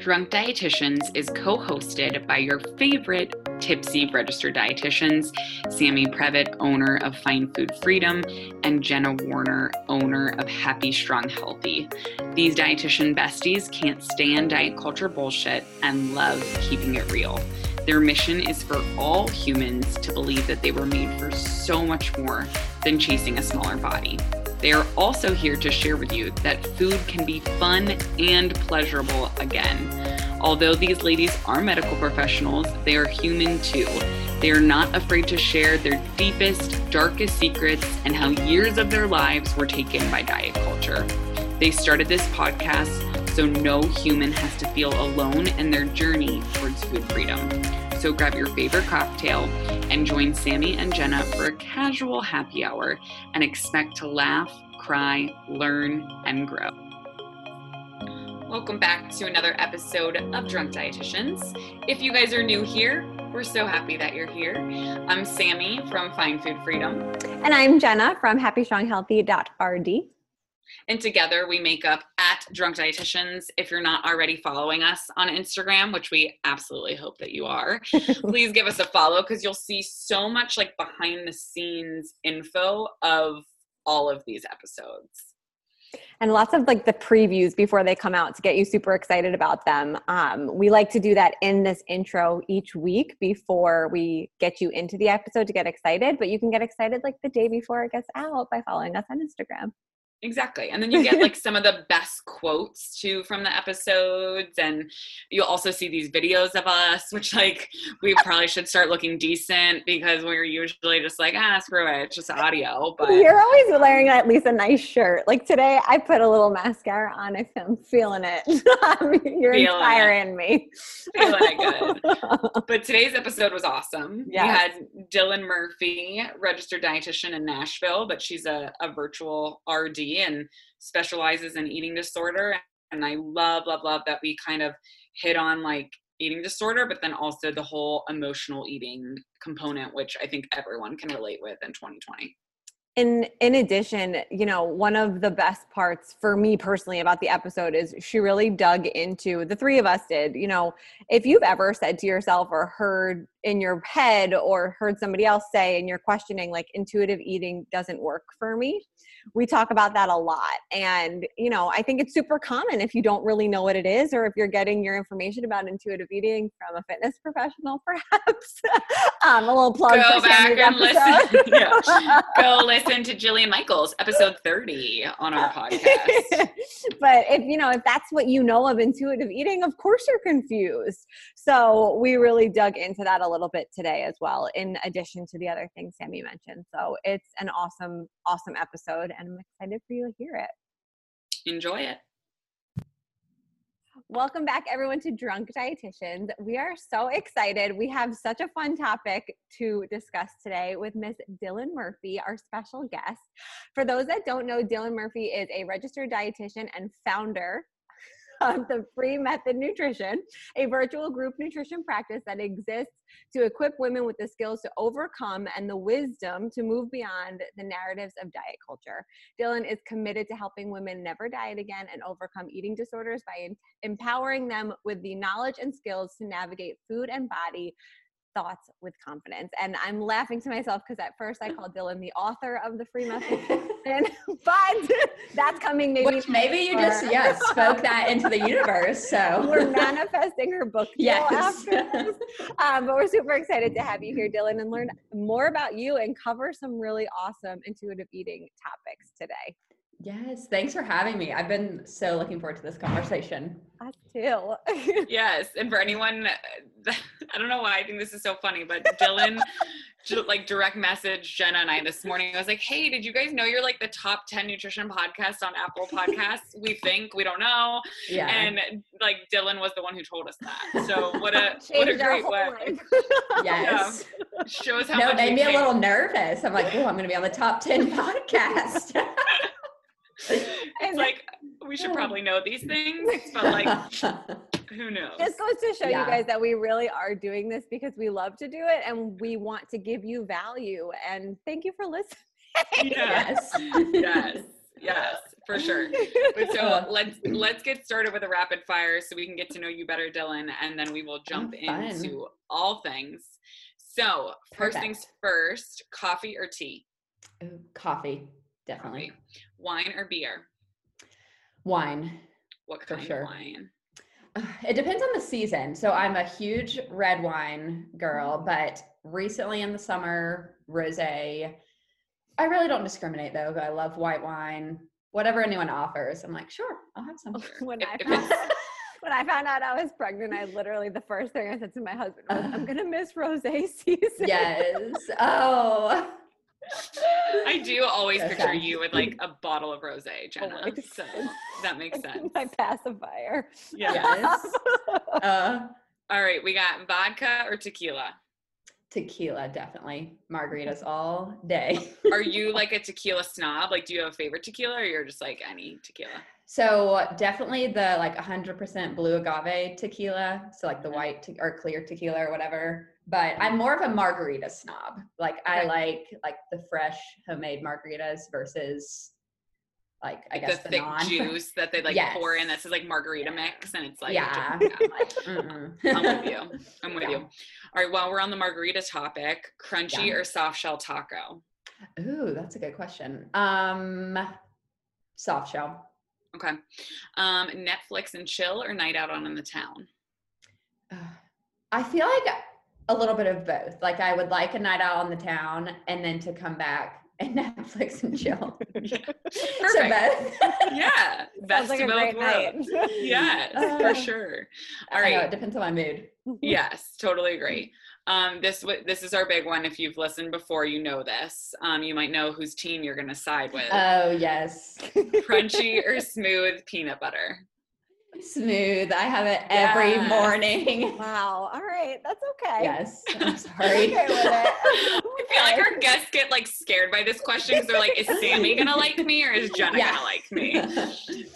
Drunk Dietitians is co hosted by your favorite tipsy registered dietitians Sammy Previtt, owner of Fine Food Freedom, and Jenna Werner, owner of Happy Strong Healthy. These dietitian besties can't stand diet culture bullshit and love keeping it real. Their mission is for all humans to believe that they were made for so much more than chasing a smaller body. They are also here to share with you that food can be fun and pleasurable again. Although these ladies are medical professionals, they are human too. They are not afraid to share their deepest, darkest secrets and how years of their lives were taken by diet culture. They started this podcast so no human has to feel alone in their journey towards food freedom. So grab your favorite cocktail and join Sammy and Jenna for a casual happy hour and expect to laugh, cry, learn, and grow. Welcome back to another episode of Drunk Dietitians. If you guys are new here, we're so happy that you're here. I'm Sammy from Fine Food Freedom. And I'm Jenna from happystronghealthy.rd. And together we make up at Drunk Dietitians. If you're not already following us on Instagram, which we absolutely hope that you are, please give us a follow because you'll see so much like behind the scenes info of all of these episodes and lots of like the previews before they come out to get you super excited about them. Um, we like to do that in this intro each week before we get you into the episode to get excited, but you can get excited like the day before it gets out by following us on Instagram. Exactly. And then you get like some of the best quotes too from the episodes. And you'll also see these videos of us, which like we probably should start looking decent because we're usually just like, ah, screw it. It's just audio. But you're always wearing at least a nice shirt. Like today I put a little mascara on. If I am feeling it. you're feeling inspiring it. me. Feeling good. but today's episode was awesome. Yes. We had Dylan Murphy, registered dietitian in Nashville, but she's a, a virtual RD and specializes in eating disorder. And I love, love, love that we kind of hit on like eating disorder, but then also the whole emotional eating component, which I think everyone can relate with in 2020 in in addition you know one of the best parts for me personally about the episode is she really dug into the three of us did you know if you've ever said to yourself or heard in your head or heard somebody else say and you're questioning like intuitive eating doesn't work for me we talk about that a lot. And you know i think it's super common if you don't really know what it is or if you're getting your information about intuitive eating from a fitness professional perhaps. Um, a little plug go back and listen. yeah. go listen to jillian michaels episode 30 on our podcast. But if you know if that's what you know of intuitive eating of course you're confused. So we really dug into that a little bit today as well in addition to the other things sammy mentioned so it's an awesome awesome episode and I'm excited for you to hear it. Enjoy it. Welcome back, everyone, to Drunk Dietitians. We are so excited. We have such a fun topic to discuss today with Miss Dylan Murphy, our special guest. For those that don't know, Dylan Murphy is a registered dietitian and founder of the Free Method Nutrition, a virtual group nutrition practice that exists to equip women with the skills to overcome and the wisdom to move beyond the narratives of diet culture. Dylan is committed to helping women never diet again and overcome eating disorders by empowering them with the knowledge and skills to navigate food and body thoughts with confidence. And I'm laughing to myself because at first I called Dylan the author of the free method, but that's coming maybe. Which maybe you just yeah spoke that into the universe. So we're manifesting her book yes. after this. Um, but we're super excited to have you here, Dylan, and learn more about you and cover some really awesome intuitive eating topics today. Yes, thanks for having me. I've been so looking forward to this conversation. Us too. yes, and for anyone, uh, I don't know why I think this is so funny, but Dylan, like direct message Jenna and I this morning. I was like, "Hey, did you guys know you're like the top ten nutrition podcast on Apple Podcasts? we think we don't know." Yeah. And like Dylan was the one who told us that. So what a what a great way. yes. Yeah. Shows how no, much. No, made me a little nervous. I'm like, "Oh, I'm going to be on the top ten podcast." it's like we should probably know these things, but like who knows? This goes to show yeah. you guys that we really are doing this because we love to do it and we want to give you value. And thank you for listening. Yes. yes. Yes. for sure. But so let's let's get started with a rapid fire so we can get to know you better, Dylan, and then we will jump Oh, into all things. So first Perfect. things first, coffee or tea? Ooh, coffee, definitely. Coffee. Wine or beer? Wine. What For kind sure. of wine? It depends on the season. So I'm a huge red wine girl, Mm. but recently in the summer, rosé. I really don't discriminate though. I love white wine. Whatever anyone offers, I'm like, sure, I'll have some. when I found, when I found out I was pregnant, I literally the first thing I said to my husband was, "I'm gonna miss rosé season." yes. Oh. I do always So picture sad. you with like a bottle of rosé, Jenna. Always. So that makes sense. my pacifier. Yeah. Yes. Uh, All right, we got vodka or tequila. tequila, definitely. Margaritas all day. Are you like a tequila snob? Like, do you have a favorite tequila, or you're just like any tequila? So definitely the like 100% blue agave tequila. So like the Mhm. white te- or clear tequila or whatever. But I'm more of a margarita snob. Like I Okay. like like the fresh homemade margaritas versus like I Like guess the the, thick non. juice that they like Yes. pour in. This is like margarita mix, and it's like yeah. yeah. Like, mm-mm. I'm with you. I'm with Yeah. you. All right, while we're on the margarita topic, crunchy Yeah. or soft shell taco? Ooh, that's a good question. Um, soft shell. Okay. Um, Netflix and chill or night out on in the town? Ugh. I feel like a little bit of both. Like I would like a night out on the town and then to come back and Netflix and chill. so Perfect. Yeah, best like of both worlds. Yes, Uh, for sure. All I know, it depends on my mood. Yes, totally agree. Um, this w- this is our big one. If you've listened before, you know this. Um, you might know whose team you're going to side with. Oh yes, Crunchy or smooth peanut butter? Smooth. I have it every Yes. morning. Wow. All right. That's okay. Yes, I'm I'm sorry. okay with it. I feel like our guests get like scared by this question because they're like, "Is Sammy gonna like me or is Jenna Yeah. gonna like me?"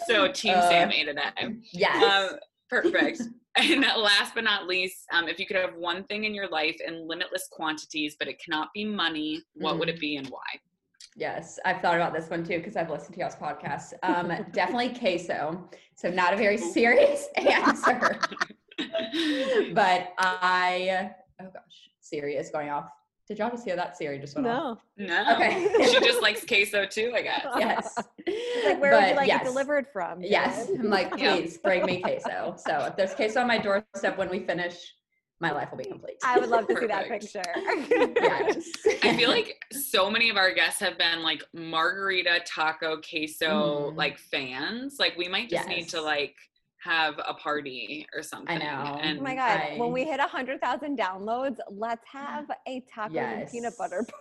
So Team Uh, Sammy today. yes. Um, perfect. And last but not least, um, if you could have one thing in your life in limitless quantities, but it cannot be money, what would it be and why? Yes, I've thought about this one too because I've listened to y'all's podcast. Um, definitely queso. So not a very serious answer, but I oh gosh, Siri is going off. Did y'all just hear that? Siri just went off. No. No. Okay. she just likes queso too, I guess. Yes. It's like, where would you like yes. it delivered from? Yes. I'm like, Yeah. please bring me queso. So if there's queso on my doorstep when we finish, my life will be complete. I would love to see that picture. yes. I feel like so many of our guests have been like margarita, taco, queso, Mm. like fans. Like we might just need to like have a party or something. I know. And Oh my god! I- when we hit a hundred thousand downloads, let's have a taco and peanut butter party.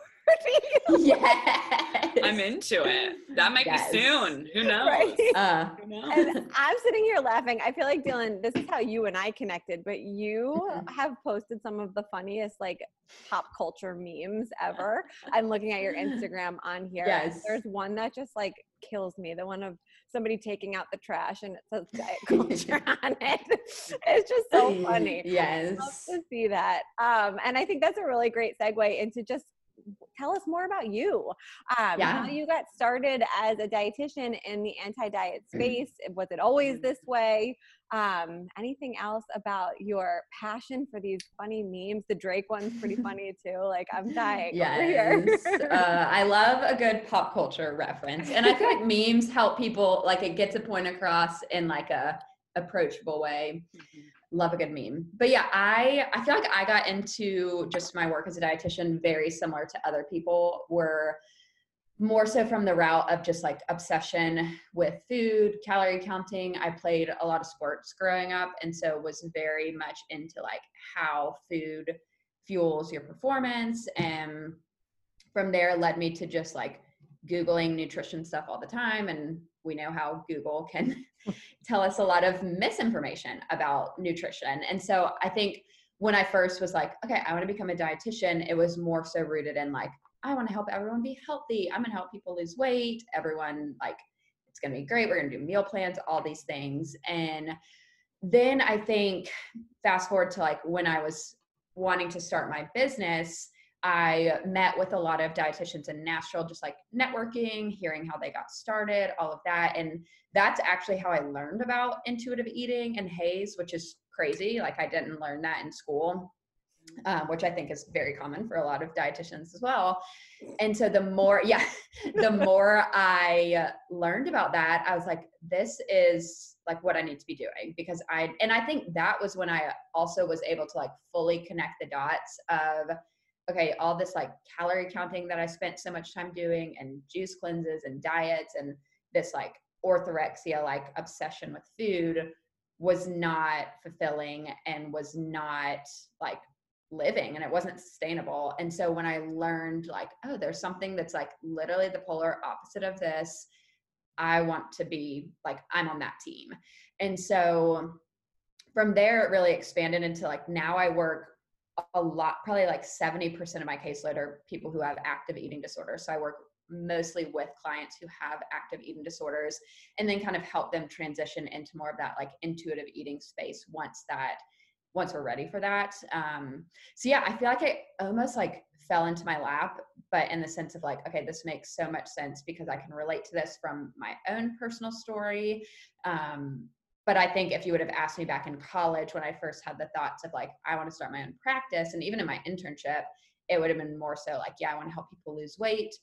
Yes. I'm into it. That might Yes. be soon. Who knows? right? Uh, Who knows? And I'm sitting here laughing. I feel like Dylan, this is how you and I connected, but you Mhm. have posted some of the funniest like pop culture memes ever. I'm looking at your Instagram on here. Yes. There's one that just like kills me. The one of somebody taking out the trash and it says diet culture on it. It's just so funny. Yes, love Yes. to see that. Um, and I think that's a really great segue into just tell us more about you. Um, Yeah. How you got started as a dietitian in the anti-diet Mm. space? Was it always this way? Um, anything else about your passion for these funny memes? The Drake one's pretty funny too. Like I'm dying over here. Uh, I love a good pop culture reference. And I feel like memes help people, like it gets a point across in like a approachable way. Mhm. Love a good meme. But yeah, I I feel like I got into just my work as a dietitian very similar to other people were more so from the route of just like obsession with food, calorie counting. I played a lot of sports growing up and so was very much into like how food fuels your performance and from there led me to just like googling nutrition stuff all the time and we know how google can tell us a lot of misinformation about nutrition. And so i think when i first was like okay i want to become a dietitian it was more so rooted in like i want to help everyone be healthy. I'm going to help people lose weight. Everyone like it's going to be great. We're going to do meal plans all these things. And then i think fast forward to like when i was wanting to start my business I met with a lot of dietitians in Nashville, just like networking, hearing how they got started, all of that. And that's actually how I learned about intuitive eating and HAES, which is crazy. Like I didn't learn that in school um, which I think is very common for a lot of dietitians as well. And so the more, yeah, the more I learned about that, I was like, this is like what I need to be doing because I, and I think that was when I also was able to like fully connect the dots of, okay, all this like calorie counting that I spent so much time doing and juice cleanses and diets and this like orthorexia, like obsession with food was not fulfilling and was not like living and it wasn't sustainable. And so when I learned like, oh, there's something that's like literally the polar opposite of this, I want to be like I'm on that team. And so from there it really expanded into like now I work a lot probably like 70% of my caseload are people who have active eating disorders. So I work mostly with clients who have active eating disorders and then kind of help them transition into more of that like intuitive eating space once that once we're ready for that. Um, so yeah, I feel like it almost like fell into my lap, but in the sense of like, okay, this makes so much sense because I can relate to this from my own personal story. Um, but I think if you would have asked me back in college when I first had the thoughts of like, I want to start my own practice, and even in my internship, it would have been more so like, yeah, I want to help people lose weight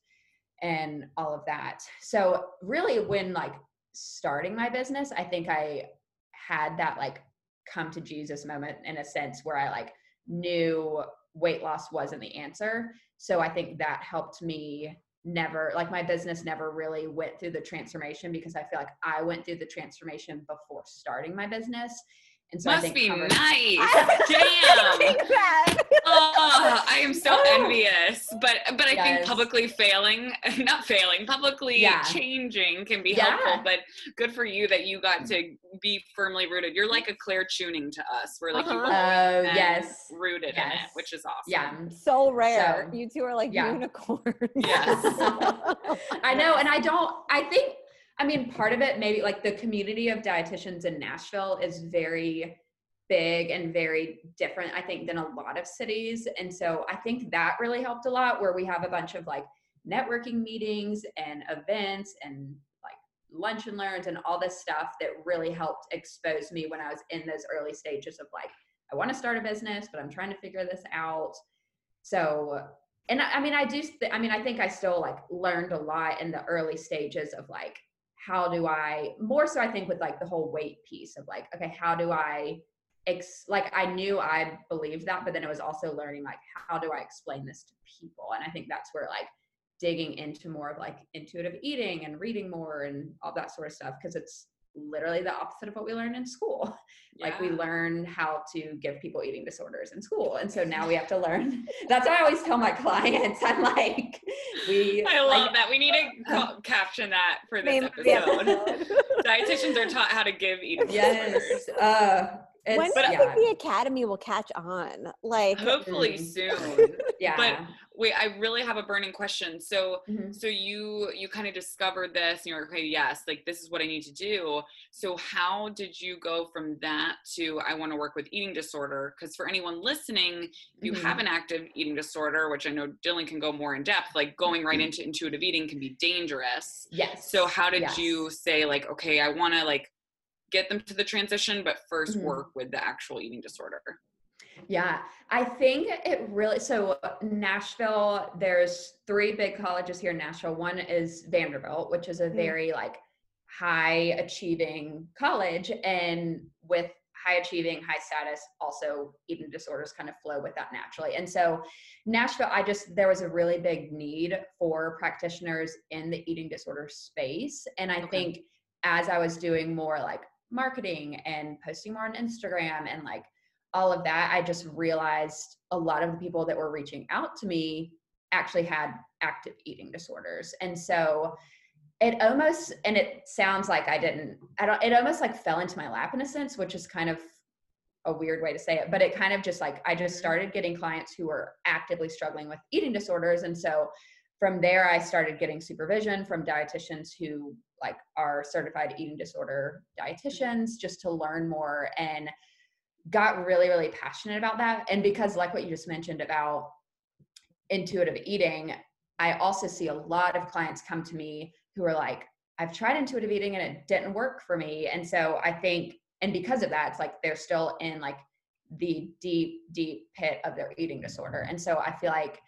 and all of that. So really, when like starting my business, I think I had that like come to Jesus moment in a sense where I like knew weight loss wasn't the answer. So I think that helped me never like my business never really went through the transformation because I feel like I went through the transformation before starting my business. And so Must be nice. Damn. oh, I am so envious. But but I yes. think publicly failing, not failing, publicly yeah. changing can be yeah. helpful. But good for you that you got to be firmly rooted. You're like a Claire tuning to us. We're like uh-huh. oh, yes. rooted yes. in it, which is awesome. Yeah. So rare. So, you two are like yeah. unicorns. Yes. I know. And I don't I think I mean, part of it, maybe like the community of dietitians in Nashville is very big and very different, I think, than a lot of cities. And so I think that really helped a lot where we have a bunch of like networking meetings and events and like lunch and learns and all this stuff that really helped expose me when I was in those early stages of like, I want to start a business, but I'm trying to figure this out. So, and I, I mean, I do, th- I mean, I think I still like learned a lot in the early stages of like, how do I more so I think with like the whole weight piece of like, okay, how do I ex like I knew I believed that, but then it was also learning like how do I explain this to people? And I think that's where like digging into more of like intuitive eating and reading more and all that sort of stuff because it's literally the opposite of what we learn in school. Yeah. Like we learn how to give people eating disorders in school. And so now we have to learn. That's what I always tell my clients. I'm like, we I love like, that. We need to uh, caption that for this episode. Dietitians are taught how to give eating yes. disorders. Uh, when do you think the academy will catch on? Like hopefully mm-hmm. soon. yeah. But wait, I really have a burning question. So mm-hmm. so you you kind of discovered this and you're like okay, yes, like this is what I need to do. So how did you go from that to I want to work with eating disorder? Because for anyone listening, if you mm-hmm. have an active eating disorder, which I know Dylan can go more in depth, like going right mm-hmm. into intuitive eating can be dangerous. Yes. So how did yes. you say like, okay, I want to like get them to the transition, but 1st mm-hmm. work with the actual eating disorder? Yeah, I think it really so Nashville, there's three big colleges here in Nashville. One is Vanderbilt, which is a mm-hmm. very like high achieving college and with high achieving, high status, also eating disorders kind of flow with that naturally. And so Nashville, I just there was a really big need for practitioners in the eating disorder space. And I okay. think as I was doing more like marketing and posting more on Instagram and like all of that, I just realized a lot of the people that were reaching out to me actually had active eating disorders. And so it almost and it sounds like I didn't I don't it almost like fell into my lap in a sense, which is kind of a weird way to say it, but it kind of just like I just started getting clients who were actively struggling with eating disorders. And so from there I started getting supervision from dietitians who like are certified eating disorder dietitians just to learn more and got really really passionate about that and because like what you just mentioned about intuitive eating, I also see a lot of clients come to me who are like, I've tried intuitive eating and it didn't work for me. And so I think, and because of that, it's like they're still in like the deep, deep pit of their eating disorder. And so I feel like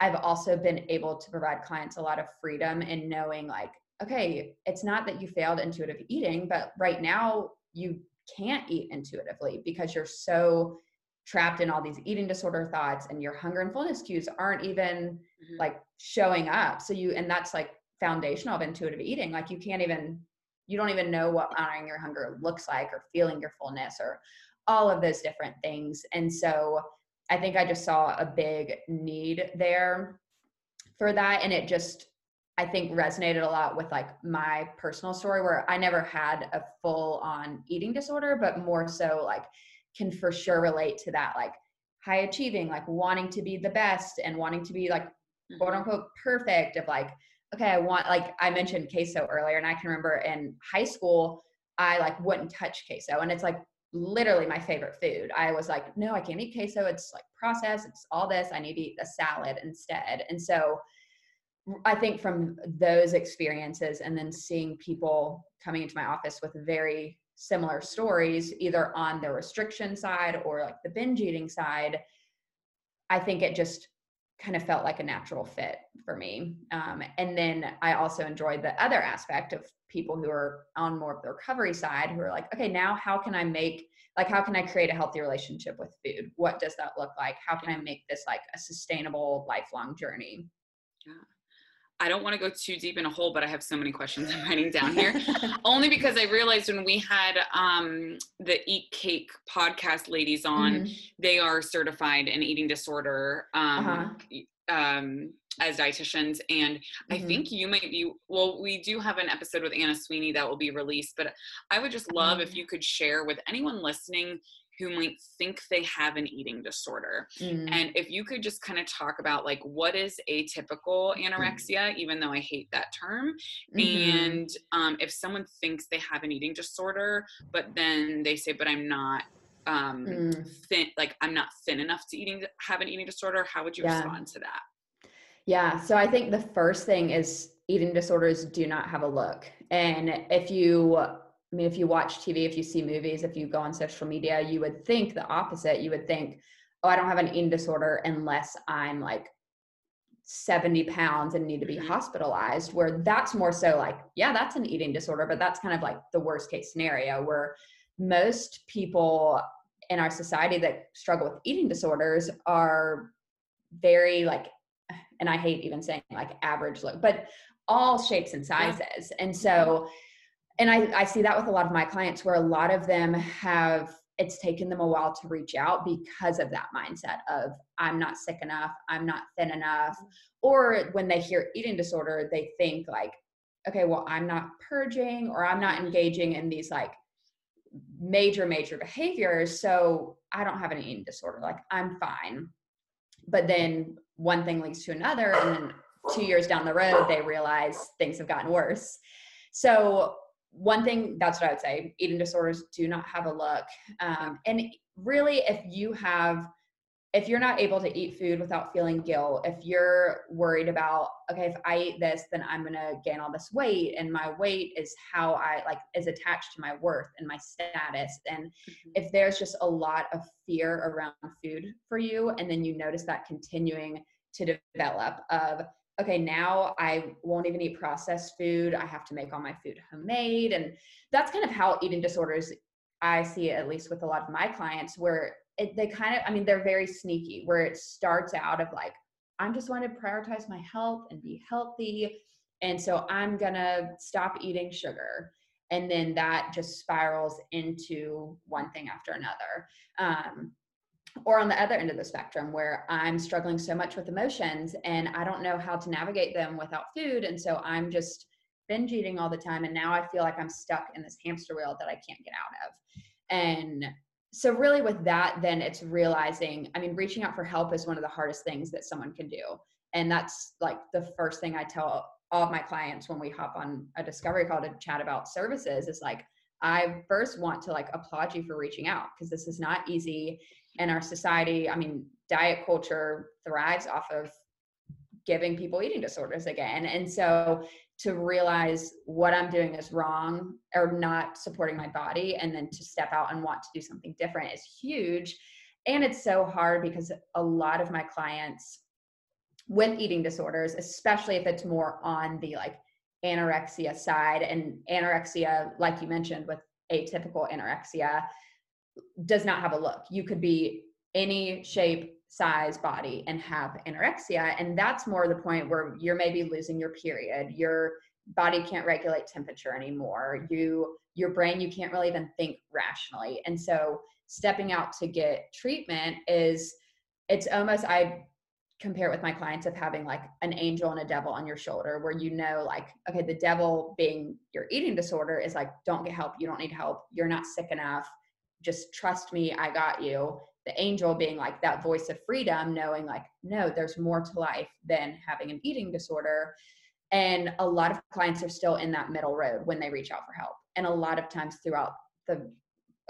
I've also been able to provide clients a lot of freedom in knowing like, okay, it's not that you failed intuitive eating, but right now you can't eat intuitively because you're so trapped in all these eating disorder thoughts and your hunger and fullness cues aren't even mm-hmm. like showing up. So you, and that's like foundational of intuitive eating. Like you can't even, you don't even know what honoring your hunger looks like or feeling your fullness or all of those different things. And so I think I just saw a big need there for that. And it just, I think resonated a lot with like my personal story where I never had a full on eating disorder, but more so like can for sure relate to that like high achieving, like wanting to be the best and wanting to be like quote mm-hmm. unquote perfect of like, okay, I want like I mentioned queso earlier, and I can remember in high school, I like wouldn't touch queso. And it's like literally my favorite food. I was like, no, I can't eat queso. It's like processed, it's all this. I need to eat a salad instead. And so I think from those experiences and then seeing people coming into my office with very similar stories, either on the restriction side or like the binge eating side, I think it just kind of felt like a natural fit for me. Um, and then I also enjoyed the other aspect of people who are on more of the recovery side who are like, okay, now how can I make, like, how can I create a healthy relationship with food? What does that look like? How can I make this like a sustainable, lifelong journey? Yeah. I don't want to go too deep in a hole, but I have so many questions I'm writing down here. Only because I realized when we had um, the Eat Cake podcast ladies on, mm-hmm. they are certified in eating disorder um, uh-huh. um, as dietitians. And mm-hmm. I think you might be, well, we do have an episode with Anna Sweeney that will be released, but I would just love mm-hmm. if you could share with anyone listening who might think they have an eating disorder. Mm. And if you could just kind of talk about like what is atypical anorexia, even though I hate that term, mm-hmm. and um, if someone thinks they have an eating disorder, but then they say, "But I'm not." Um, mm. thin, like I'm not thin enough to eating have an eating disorder. How would you yeah. respond to that? Yeah, so I think the first thing is eating disorders do not have a look. And if you I mean, if you watch TV, if you see movies, if you go on social media, you would think the opposite. You would think, oh, I don't have an eating disorder unless I'm like 70 pounds and need to be mm-hmm. hospitalized. Where that's more so like, yeah, that's an eating disorder, but that's kind of like the worst case scenario where most people in our society that struggle with eating disorders are very like, and I hate even saying like average look, but all shapes and sizes. And so, and I, I see that with a lot of my clients where a lot of them have it's taken them a while to reach out because of that mindset of i'm not sick enough i'm not thin enough. Mm-hmm. Or when they hear eating disorder they think like okay well i'm not purging or i'm not engaging in these like major major behaviors so i don't have an eating disorder like i'm fine. But then one thing leads to another and then two years down the road they realize things have gotten worse. So one thing that's what I would say eating disorders do not have a look. Um, and really, if you have, if you're not able to eat food without feeling guilt, if you're worried about, okay, if I eat this, then I'm going to gain all this weight, and my weight is how I like is attached to my worth and my status. And mm-hmm. if there's just a lot of fear around food for you, and then you notice that continuing to develop of okay, now I won't even eat processed food. I have to make all my food homemade. And that's kind of how eating disorders, I see it at least with a lot of my clients, where it, they kind of, I mean, they're very sneaky, where it starts out of like, I'm just want to prioritize my health and be healthy. And so I'm going to stop eating sugar. And then that just spirals into one thing after another. Um, or on the other end of the spectrum where I'm struggling so much with emotions and I don't know how to navigate them without food. And so I'm just binge eating all the time. And now I feel like I'm stuck in this hamster wheel that I can't get out of. And so, really, with that, then it's realizing I mean, reaching out for help is one of the hardest things that someone can do. And that's like the first thing I tell all of my clients when we hop on a discovery call to chat about services is like, I first want to like applaud you for reaching out because this is not easy in our society. I mean, diet culture thrives off of giving people eating disorders again. And so to realize what I'm doing is wrong or not supporting my body, and then to step out and want to do something different is huge. And it's so hard because a lot of my clients with eating disorders, especially if it's more on the like anorexia side, and anorexia, like you mentioned, with atypical anorexia, does not have a look. You could be any shape, size body and have anorexia and that's more the point where you're maybe losing your period. Your body can't regulate temperature anymore. You your brain you can't really even think rationally. And so stepping out to get treatment is it's almost i compare it with my clients of having like an angel and a devil on your shoulder where you know like okay the devil being your eating disorder is like don't get help you don't need help you're not sick enough just trust me i got you the angel being like that voice of freedom, knowing like, no, there's more to life than having an eating disorder. And a lot of clients are still in that middle road when they reach out for help. And a lot of times throughout the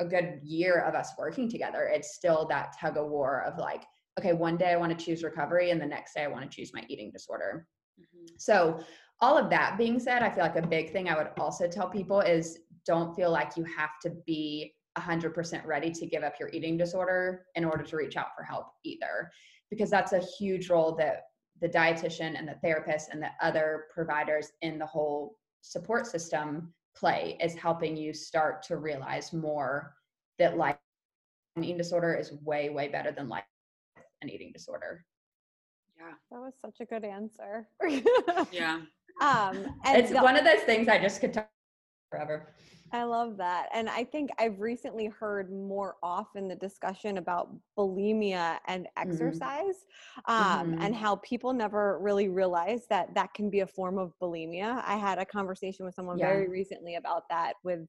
a good year of us working together, it's still that tug of war of like, okay, one day I want to choose recovery, and the next day I want to choose my eating disorder. Mm-hmm. So, all of that being said, I feel like a big thing I would also tell people is don't feel like you have to be 100% ready to give up your eating disorder in order to reach out for help either because that's a huge role that the dietitian and the therapist and the other providers in the whole support system play is helping you start to realize more that life an eating disorder is way way better than life an eating disorder. Yeah. That was such a good answer. Yeah. Um it's the, one of those things i just could talk forever I love that. And I think I've recently heard more often the discussion about bulimia and mm-hmm. exercise mm-hmm. um, mm-hmm. and how people never really realize that that can be a form of bulimia. I had a conversation with someone yeah. very recently about that with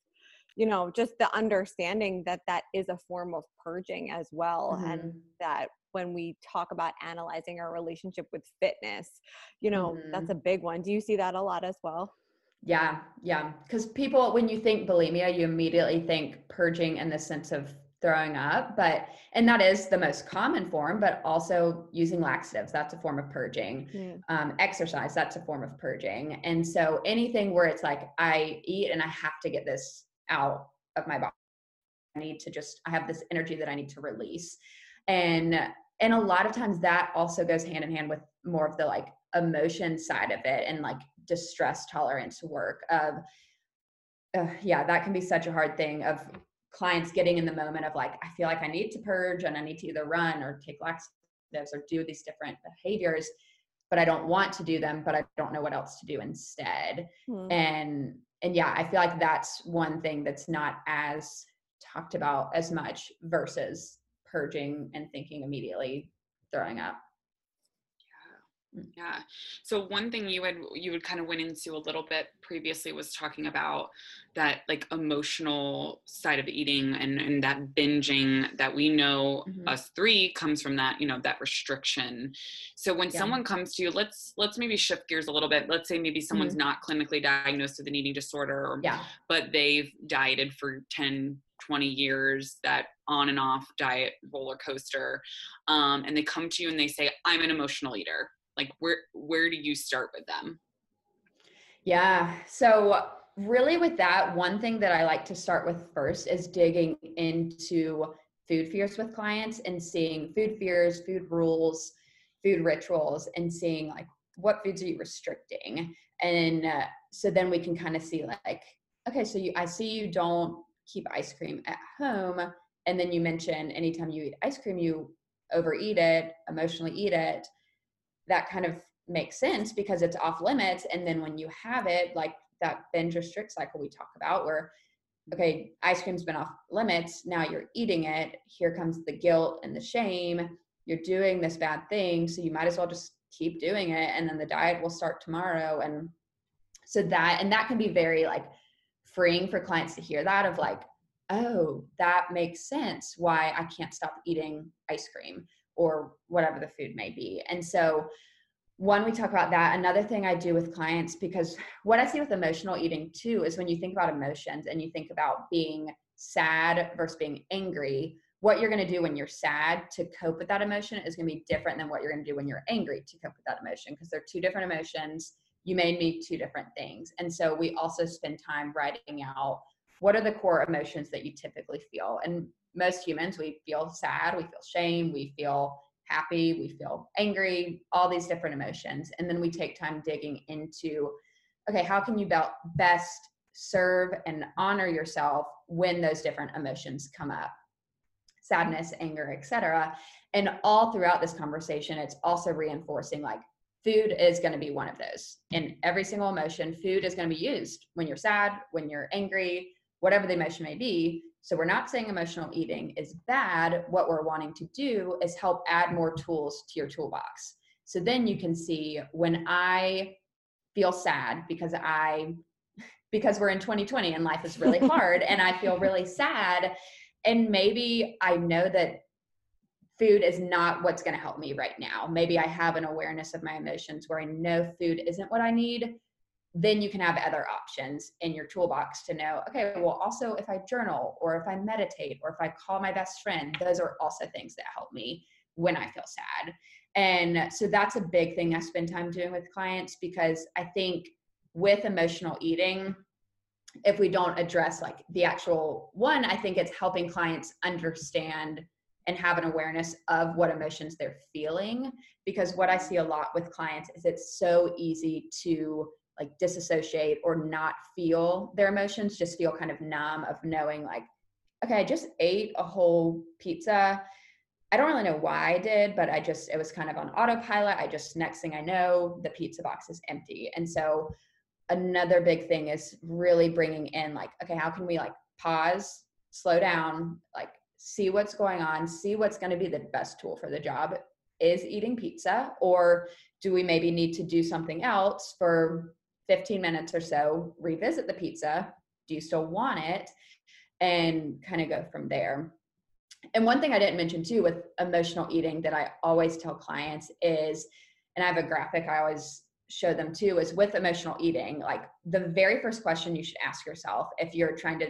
you know just the understanding that that is a form of purging as well mm-hmm. and that when we talk about analyzing our relationship with fitness you know that's mm-hmm. a big one do you see that a lot as well yeah, yeah. Because people, when you think bulimia, you immediately think purging in the sense of throwing up, but and that is the most common form, but also using laxatives, that's a form of purging. Yeah. Um, exercise, that's a form of purging. And so anything where it's like I eat and I have to get this out of my body. I need to just I have this energy that I need to release. And and a lot of times that also goes hand in hand with more of the like emotion side of it and like distress tolerance work of uh, yeah that can be such a hard thing of clients getting in the moment of like i feel like i need to purge and i need to either run or take laxatives or do these different behaviors but i don't want to do them but i don't know what else to do instead hmm. and and yeah i feel like that's one thing that's not as talked about as much versus purging and thinking immediately throwing up Mm. Yeah. So one thing you had you would kind of went into a little bit previously was talking about that like emotional side of eating and and that binging that we know mm-hmm. us three comes from that, you know, that restriction. So when yeah. someone comes to you, let's let's maybe shift gears a little bit. Let's say maybe someone's mm-hmm. not clinically diagnosed with an eating disorder or, yeah. but they've dieted for 10 20 years that on and off diet roller coaster um, and they come to you and they say i'm an emotional eater like where where do you start with them? Yeah so really with that one thing that i like to start with first is digging into food fears with clients and seeing food fears food rules food rituals and seeing like what foods are you restricting? And uh, so then we can kind of see like okay so you i see you don't keep ice cream at home and then you mention anytime you eat ice cream you overeat it emotionally eat it that kind of makes sense because it's off limits. And then when you have it, like that binge restrict cycle we talk about, where okay, ice cream's been off limits, now you're eating it. Here comes the guilt and the shame. You're doing this bad thing, so you might as well just keep doing it, and then the diet will start tomorrow. And so that and that can be very like freeing for clients to hear that of like, oh, that makes sense why I can't stop eating ice cream or whatever the food may be. And so, one, we talk about that. Another thing I do with clients, because what I see with emotional eating too is when you think about emotions and you think about being sad versus being angry, what you're going to do when you're sad to cope with that emotion is going to be different than what you're going to do when you're angry to cope with that emotion because they're two different emotions you may need two different things and so we also spend time writing out what are the core emotions that you typically feel and most humans we feel sad we feel shame we feel happy we feel angry all these different emotions. And then we take time digging into okay how can you best serve and honor yourself when those different emotions come up? Sadness anger etc and all throughout this conversation it's also reinforcing like food is going to be one of those. In every single emotion food is going to be used. When you're sad when you're angry whatever the emotion may be so we're not saying emotional eating is bad what we're wanting to do is help add more tools to your toolbox so then you can see when i feel sad because i because we're in 2020 and life is really hard and I feel really sad. And maybe I know that food is not what's going to help me right now. Maybe I have an awareness of my emotions where I know food isn't what I need. Then you can have other options in your toolbox to know, okay, well, also if I journal or if I meditate or if I call my best friend, those are also things that help me when I feel sad. And so that's a big thing I spend time doing with clients because I think with emotional eating if we don't address like the actual one i think it's helping clients understand and have an awareness of what emotions they're feeling because what i see a lot with clients is it's so easy to like disassociate or not feel their emotions just feel kind of numb of knowing like okay i just ate a whole pizza. I don't really know why i did but i just it was kind of on autopilot. I just next thing i know the pizza box is empty. And so another big thing is really bringing in like okay how can we like pause slow down like see what's going on see what's going to be the best tool for the job is eating pizza or do we maybe need to do something else for 15 minutes or so revisit the pizza. Do you still want it? And kind of go from there. And one thing i didn't mention too with emotional eating that i always tell clients is and i have a graphic i always show them too is with emotional eating like the very first question you should ask yourself if you're trying to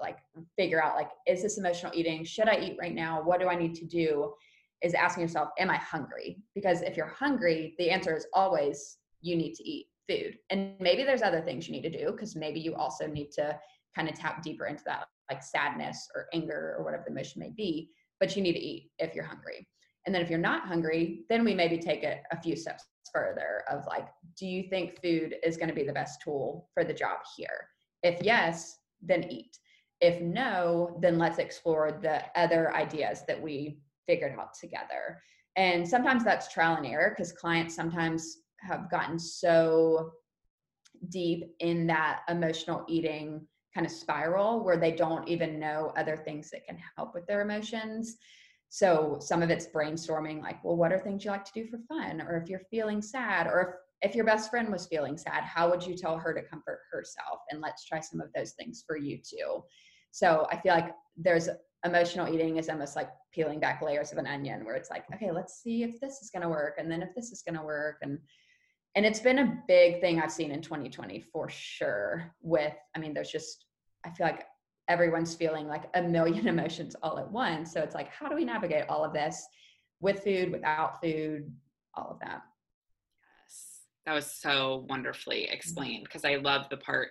like figure out like is this emotional eating? Should i eat right now? What do i need to do? Is asking yourself am i hungry? Because if you're hungry the answer is always you need to eat food and maybe there's other things you need to do because maybe you also need to kind of tap deeper into that like sadness or anger or whatever the emotion may be but you need to eat if you're hungry and then if you're not hungry then we maybe take it a few steps further of like, do you think food is going to be the best tool for the job here? If yes, then eat. If no, then let's explore the other ideas that we figured out together. And sometimes that's trial and error because clients sometimes have gotten so deep in that emotional eating kind of spiral where they don't even know other things that can help with their emotions. So some of it's brainstorming, like, well, what are things you like to do for fun? Or if you're feeling sad, or if, if your best friend was feeling sad, how would you tell her to comfort herself? And let's try some of those things for you too. So I feel like there's emotional eating is almost like peeling back layers of an onion where it's like, okay, let's see if this is gonna work, and then if this is gonna work. And and it's been a big thing I've seen in 2020 for sure. With, I mean, there's just I feel like everyone's feeling like a million emotions all at once. So it's like, how do we navigate all of this with food, without food, all of that? Yes, that was so wonderfully mm-hmm. explained because I love the part.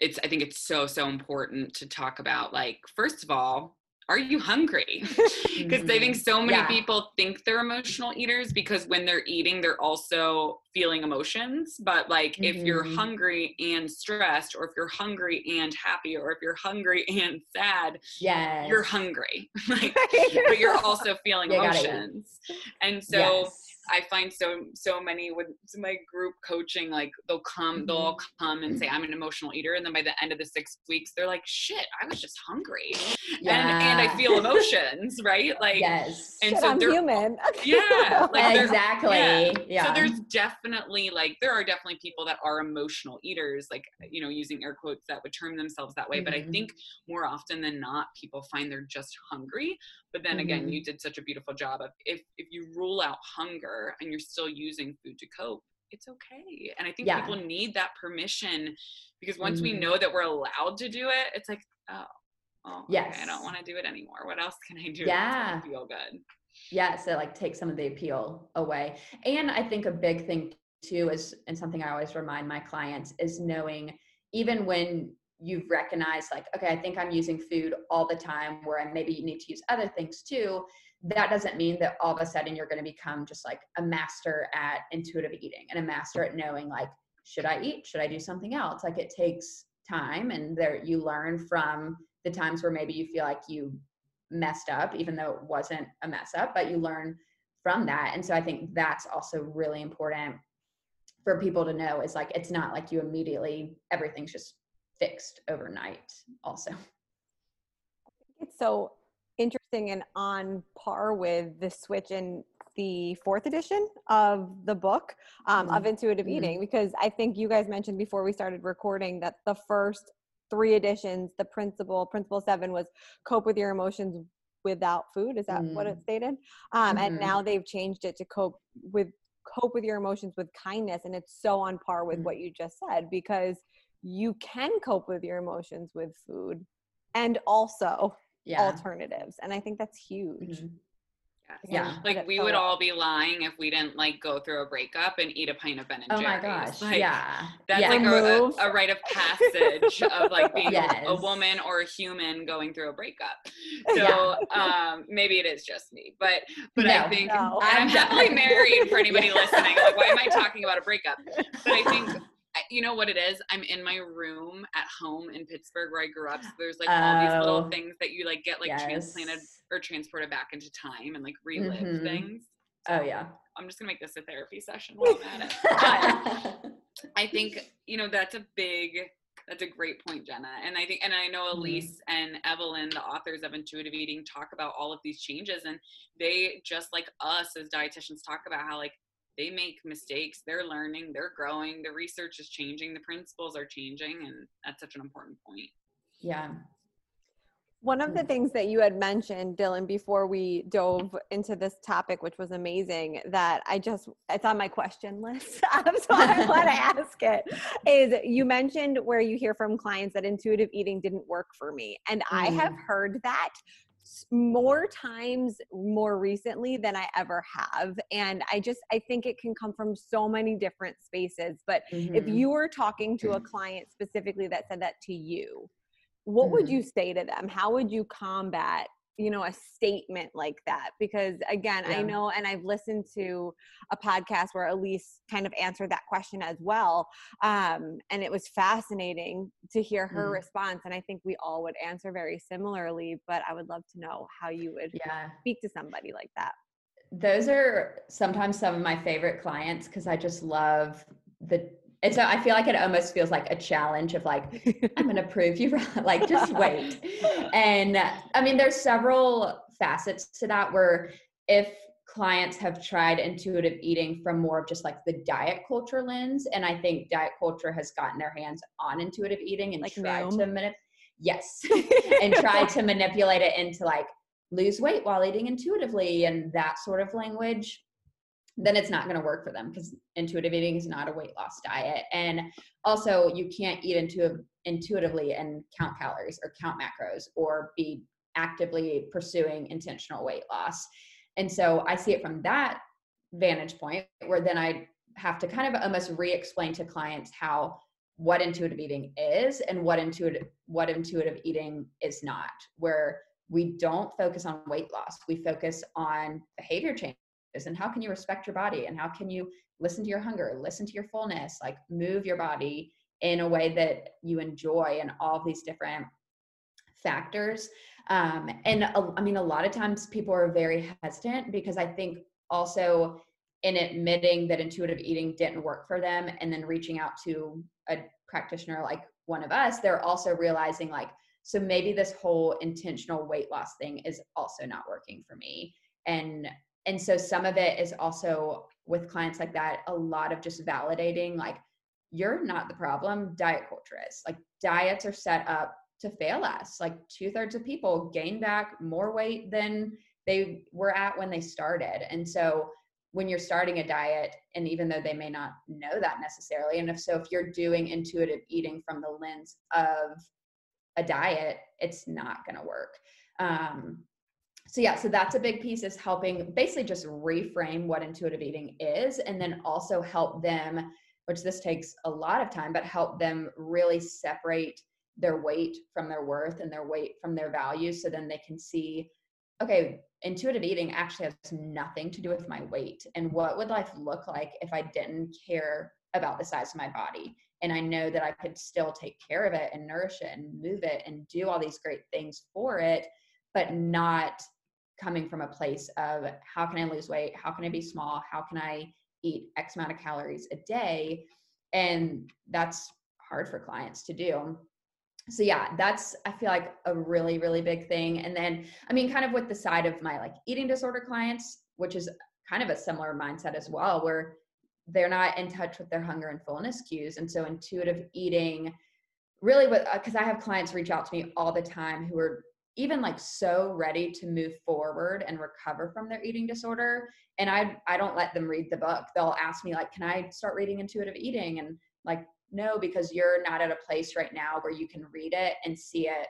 It's, I think it's so, so important to talk about, like, first of all, are you hungry? Because mm-hmm. I think so many yeah. people think they're emotional eaters because when they're eating, they're also feeling emotions. But like mm-hmm. if you're mm-hmm. hungry and stressed, or if you're hungry and happy, or if you're hungry and sad, yeah, you're hungry. like, but you're also feeling you emotions. And so yes I find so so many with my group coaching, like they'll come, mm-hmm. they'll all come and say I'm an emotional eater, and then by the end of the six weeks, they're like, "Shit, I was just hungry," yeah. and and I feel emotions, right? Like, yes, and Shit, so I'm human. Yeah, like exactly. Yeah. yeah. So there's definitely like there are definitely people that are emotional eaters, like you know, using air quotes that would term themselves that way. Mm-hmm. But I mm-hmm. think more often than not, people find they're just hungry. But then mm-hmm. again, you did such a beautiful job of if if you rule out hunger and you're still using food to cope, it's okay. And I think yeah. people need that permission because once mm-hmm. we know that we're allowed to do it, it's like, oh, oh, yes. Okay, I don't want to do it anymore. What else can I do? Yeah. To feel good. Yeah. So like take some of the appeal away. And I think a big thing too is, and something I always remind my clients is knowing even when you've recognized like, okay, I think I'm using food all the time where I maybe you need to use other things too. That doesn't mean that all of a sudden you're going to become just like a master at intuitive eating and a master at knowing like, should I eat? Should I do something else? Like it takes time and there you learn from the times where maybe you feel like you messed up, even though it wasn't a mess up, but you learn from that. And so I think that's also really important for people to know is like it's not like you immediately everything's just fixed overnight also it's so interesting and on par with the switch in the fourth edition of the book um, mm-hmm. of intuitive mm-hmm. eating because i think you guys mentioned before we started recording that the first three editions the principle principle seven was cope with your emotions without food is that mm. what it mm. stated um, mm-hmm. and now they've changed it to cope with cope with your emotions with kindness and it's so on par with mm-hmm. what you just said because you can cope with your emotions with food and also yeah. alternatives and i think that's huge mm-hmm. Yeah. Like we would all be lying if we didn't like go through a breakup and eat a pint of Ben and Jerry's. Oh my gosh. Like, yeah. That's yeah. like a, a, a, rite of passage of like being yes. a, a, woman or a human going through a breakup. So yeah. um maybe it is just me. But but no, I think no. I'm definitely married for anybody yeah. listening. Like why am I talking about a breakup? But I think you know what it is? I'm in my room at home in Pittsburgh where I grew up. So there's like all these little oh. things that you like get like yes. transplanted or transported back into time and like relive mm-hmm. things. Oh yeah. I'm just gonna make this a therapy session while I'm at it. But I think you know that's a big that's a great point, Jenna. And I think, and I know mm-hmm. Elyse mm-hmm. and Evelyn, the authors of Intuitive Eating, talk about all of these changes. And they, just like us as dietitians, talk about how like they make mistakes they're learning they're growing the research is changing the principles are changing and that's such an important point yeah one of the things that you had mentioned dylan before we dove into this topic which was amazing that i just it's on my question list so i want to ask it is you mentioned where you hear from clients that intuitive eating didn't work for me and mm. i have mm. heard that more times more recently than I ever have. And I just, I think it can come from so many different spaces. But mm-hmm. if you were talking to a client specifically that said that to you, what mm-hmm. would you say to them? How would you combat you know a statement like that because again yeah. i know and i've listened to a podcast where elyse kind of answered that question as well um, and it was fascinating to hear her mm. response and i think we all would answer very similarly but i would love to know how you would yeah. speak to somebody like that those are sometimes some of my favorite clients because i just love the and so I feel like it almost feels like a challenge of like, I'm going to prove you right. like, just wait. And I mean, there's several facets to that where if clients have tried intuitive eating from more of just like the diet culture lens, and I think diet culture has gotten their hands on intuitive eating and like tried to manipulate, yes, and tried to manipulate it into like lose weight while eating intuitively and that sort of language then it's not going to work for them because intuitive eating is not a weight loss diet. And also, you can't eat intuitive, intuitively and count calories or count macros or be actively pursuing intentional weight loss. And so I see it from that vantage point where then I have to kind of almost re-explain to clients how what intuitive eating is and what intuitive what intuitive eating is not where we don't focus on weight loss we focus on behavior change and how can you respect your body? And how can you listen to your hunger listen to your fullness like move your body in a way that you enjoy and all these different factors? Um, and i mean a lot of times people are very hesitant because i think also in admitting that intuitive eating didn't work for them and then reaching out to a practitioner like one of us they're also realizing like so maybe this whole intentional weight loss thing is also not working for me. And and so some of it is also with clients like that a lot of just validating like you're not the problem diet culture is. Like diets are set up to fail us. Like two-thirds of people gain back more weight than they were at when they started. And so when you're starting a diet and even though they may not know that necessarily and if so if you're doing intuitive eating from the lens of a diet, it's not going to work. Um, so yeah, so that's a big piece is helping basically just reframe what intuitive eating is, and then also help them, which this takes a lot of time, but help them really separate their weight from their worth and their weight from their value so then they can see, okay, intuitive eating actually has nothing to do with my weight, and what would life look like if I didn't care about the size of my body? And I know that I could still take care of it and nourish it and move it and do all these great things for it, but not coming from a place of how can I lose weight? How can I be small? How can I eat X amount of calories a day? And that's hard for clients to do. So yeah, that's I feel like a really really big thing. And then I mean kind of with the side of my like eating disorder clients, which is kind of a similar mindset as well where they're not in touch with their hunger and fullness cues and so intuitive eating really what because i have clients reach out to me all the time who are even like so ready to move forward and recover from their eating disorder and i i don't let them read the book they'll ask me like can i start reading intuitive eating and like no because you're not at a place right now where you can read it and see it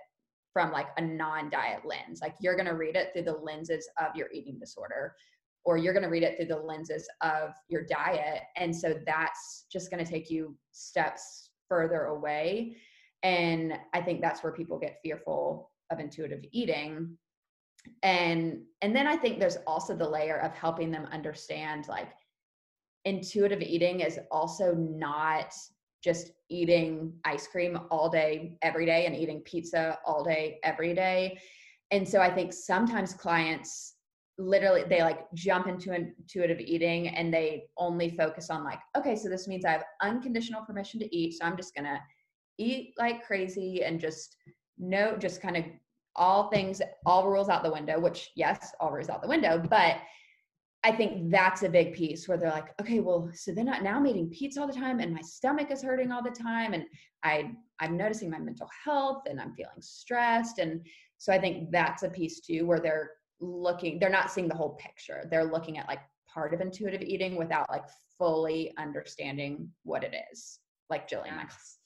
from like a non-diet lens like you're going to read it through the lenses of your eating disorder or you're going to read it through the lenses of your diet. And so that's just going to take you steps further away. And I think that's where people get fearful of intuitive eating. And and then I think there's also the layer of helping them understand like intuitive eating is also not just eating ice cream all day every day and eating pizza all day every day. And so I think sometimes clients literally they like jump into intuitive eating and they only focus on like okay so this means i have unconditional permission to eat so i'm just gonna eat like crazy and just no just kind of all things all rules out the window which yes all rules out the window but i think that's a big piece where they're like okay well so then now i'm eating pizza all the time and my stomach is hurting all the time and i i'm noticing my mental health and i'm feeling stressed. And so i think that's a piece too where they're looking they're not seeing the whole picture. They're looking at like part of intuitive eating without like fully understanding what it is like jillian yeah. michaels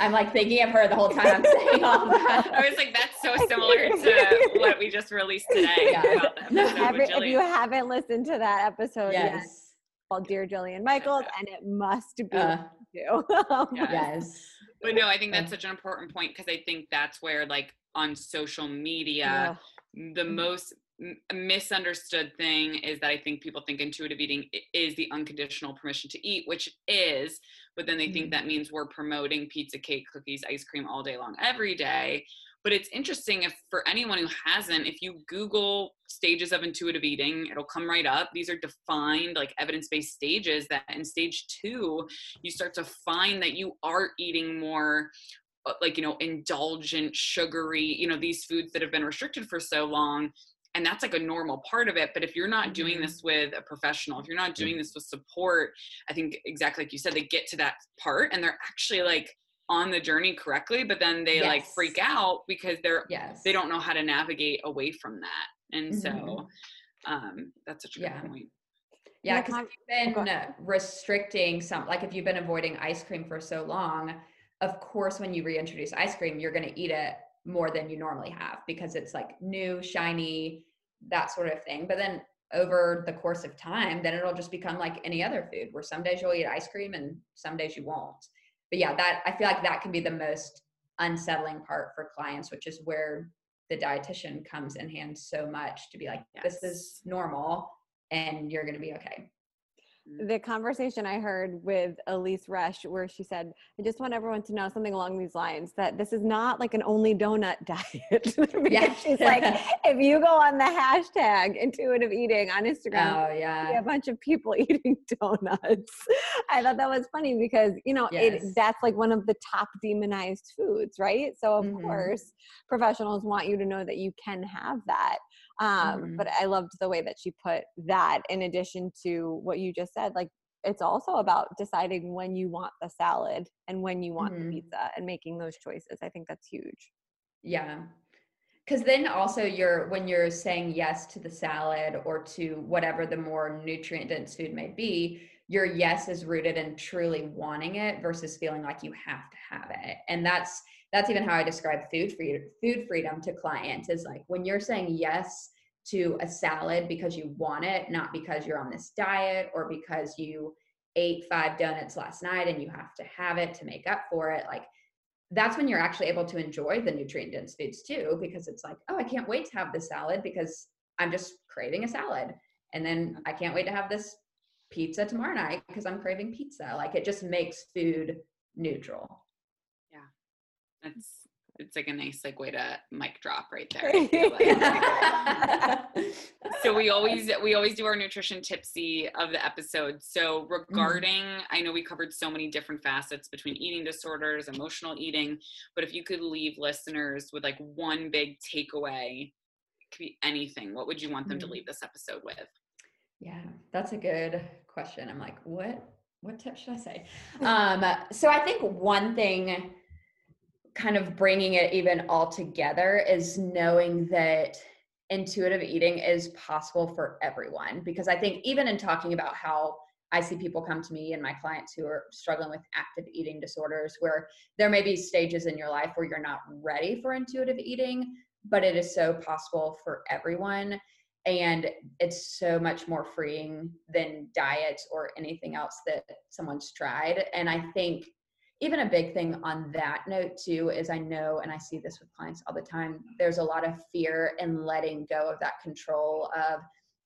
I'm like thinking of her the whole time I'm saying all that. I was like, that's so similar to what we just released today. Yeah. Every, if you haven't listened to that episode yes. yet, called Dear Jillian Michaels, and it must be uh, you. yes. But no, I think that's such an important point because I think that's where like on social media, yeah. the most misunderstood thing is that I think people think intuitive eating is the unconditional permission to eat, which is, but then they mm-hmm. think that means we're promoting pizza, cake, cookies, ice cream all day long every day. But it's interesting if for anyone who hasn't, if you Google stages of intuitive eating, it'll come right up. These are defined like evidence based stages that in stage two, you start to find that you are eating more uh, like you know indulgent sugary you know these foods that have been restricted for so long and that's like a normal part of it but if you're not doing mm-hmm. this with a professional if you're not doing this with support i think exactly like you said they get to that part and they're actually like on the journey correctly but then they yes. like freak out because they're yes. they don't know how to navigate away from that and mm-hmm. so um that's such a good yeah. point yeah because you've been restricting some like if you've been avoiding ice cream for so long of course when you reintroduce ice cream you're going to eat it more than you normally have because it's like new, shiny, that sort of thing. But then over the course of time, then it'll just become like any other food where some days you'll eat ice cream and some days you won't. But yeah, that I feel like that can be the most unsettling part for clients, which is where the dietitian comes in hand so much to be like, yes. this is normal and you're going to be okay the conversation I heard with Elyse Resch, where she said, I just want everyone to know something along these lines that this is not like an only donut diet. yeah. she's like, if you go on the hashtag intuitive eating on Instagram, oh, yeah. a bunch of people eating donuts. I thought that was funny because, you know, yes. it, that's like one of the top demonized foods, right? So, of mm-hmm. course, professionals want you to know that you can have that. Um, mm-hmm. But I loved the way that she put that in addition to what you just said. Like, it's also about deciding when you want the salad and when you want mm-hmm. the pizza and making those choices. I think that's huge. Yeah. Because then also you're, when you're saying yes to the salad or to whatever the more nutrient dense food may be, your yes is rooted in truly wanting it versus feeling like you have to have it. And that's that's even how I describe food freedom food freedom to clients is like when you're saying yes to a salad because you want it, not because you're on this diet or because you ate five donuts last night and you have to have it to make up for it. Like that's when you're actually able to enjoy the nutrient dense foods too, because it's like, oh, I can't wait to have this salad because I'm just craving a salad. And then I can't wait to have this pizza tomorrow night because I'm craving pizza. Like it just makes food neutral. That's it's like a nice like way to mic drop right there. so we always we always do our nutrition tipsy of the episode. So mm-hmm. regarding, mm. I know we covered so many different facets between eating disorders, emotional eating, but if you could leave listeners with like one big takeaway, could be anything. What would you want them mm. to leave this episode with? Yeah, that's a good question. I'm like, what what tip should I say? Um, so I think one thing kind of bringing it even all together is knowing that intuitive eating is possible for everyone. Because i think even in talking about how i see people come to me and my clients who are struggling with active eating disorders where there may be stages in your life where you're not ready for intuitive eating but it is so possible for everyone. And it's so much more freeing than diets or anything else that someone's tried. And i think even a big thing on that note too is I know, and I see this with clients all the time, there's a lot of fear in letting go of that control of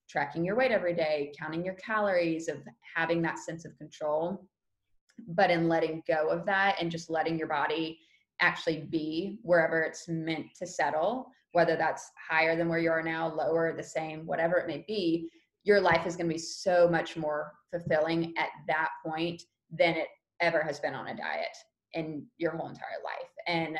tracking your weight every day, counting your calories, of having that sense of control. But in letting go of that and just letting your body actually be wherever it's meant to settle, whether that's higher than where you are now, lower, the same, whatever it may be, your life is going to be so much more fulfilling at that point than it ever has been on a diet in your whole entire life. And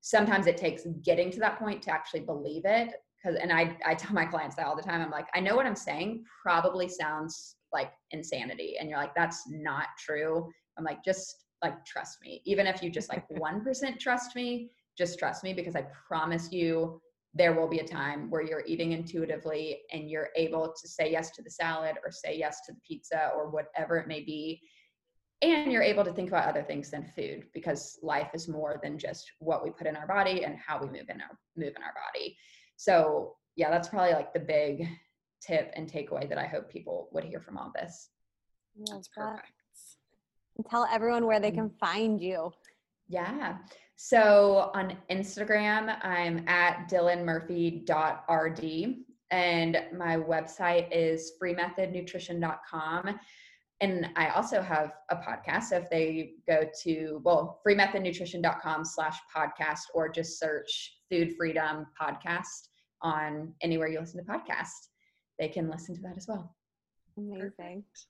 sometimes it takes getting to that point to actually believe it. Cause, and I, I tell my clients that all the time. I'm like, I know what I'm saying probably sounds like insanity. And you're like, that's not true. I'm like, just like, trust me. Even if you just like 1% trust me, just trust me because I promise you there will be a time where you're eating intuitively and you're able to say yes to the salad or say yes to the pizza or whatever it may be and you're able to think about other things than food because life is more than just what we put in our body and how we move in our move in our body. So yeah that's probably like the big tip and takeaway that i hope people would hear from all this. That's perfect. And tell everyone where they can mm. find you. Yeah. So on instagram i'm at dylanmurphy.rd and my website is freemethodnutrition.com and I also have a podcast. So if they go to, well, freemethodnutrition.com slash podcast or just search food freedom podcast on anywhere you listen to podcasts, they can listen to that as well. Amazing. Perfect.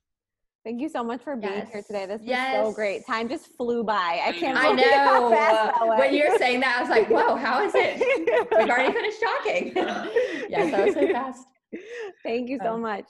Thank you so much for being yes. here today. This was yes. so great. Time just flew by. I can't I know. when you were saying that, I was like, whoa, how is it? We've already finished talking. yes, that was so fast. Thank you so um, much.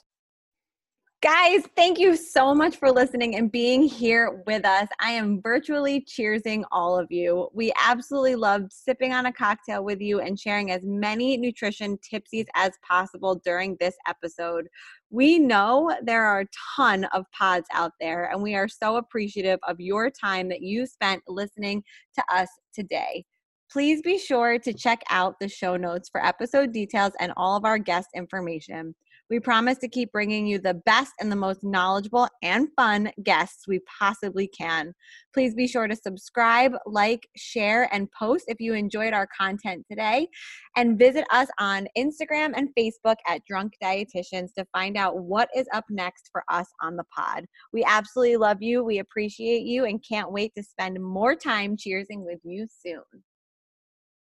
Guys, thank you so much for listening and being here with us. I am virtually cheersing all of you. We absolutely loved sipping on a cocktail with you and sharing as many nutrition tipsies as possible during this episode. We know there are a ton of pods out there, and we are so appreciative of your time that you spent listening to us today. Please be sure to check out the show notes for episode details and all of our guest information. We promise to keep bringing you the best and the most knowledgeable and fun guests we possibly can. Please be sure to subscribe, like, share, and post if you enjoyed our content today. And visit us on Instagram and Facebook at Drunk Dietitians to find out what is up next for us on the pod. We absolutely love you. We appreciate you and can't wait to spend more time cheersing with you soon.